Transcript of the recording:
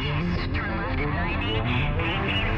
east, turn left 90, maintain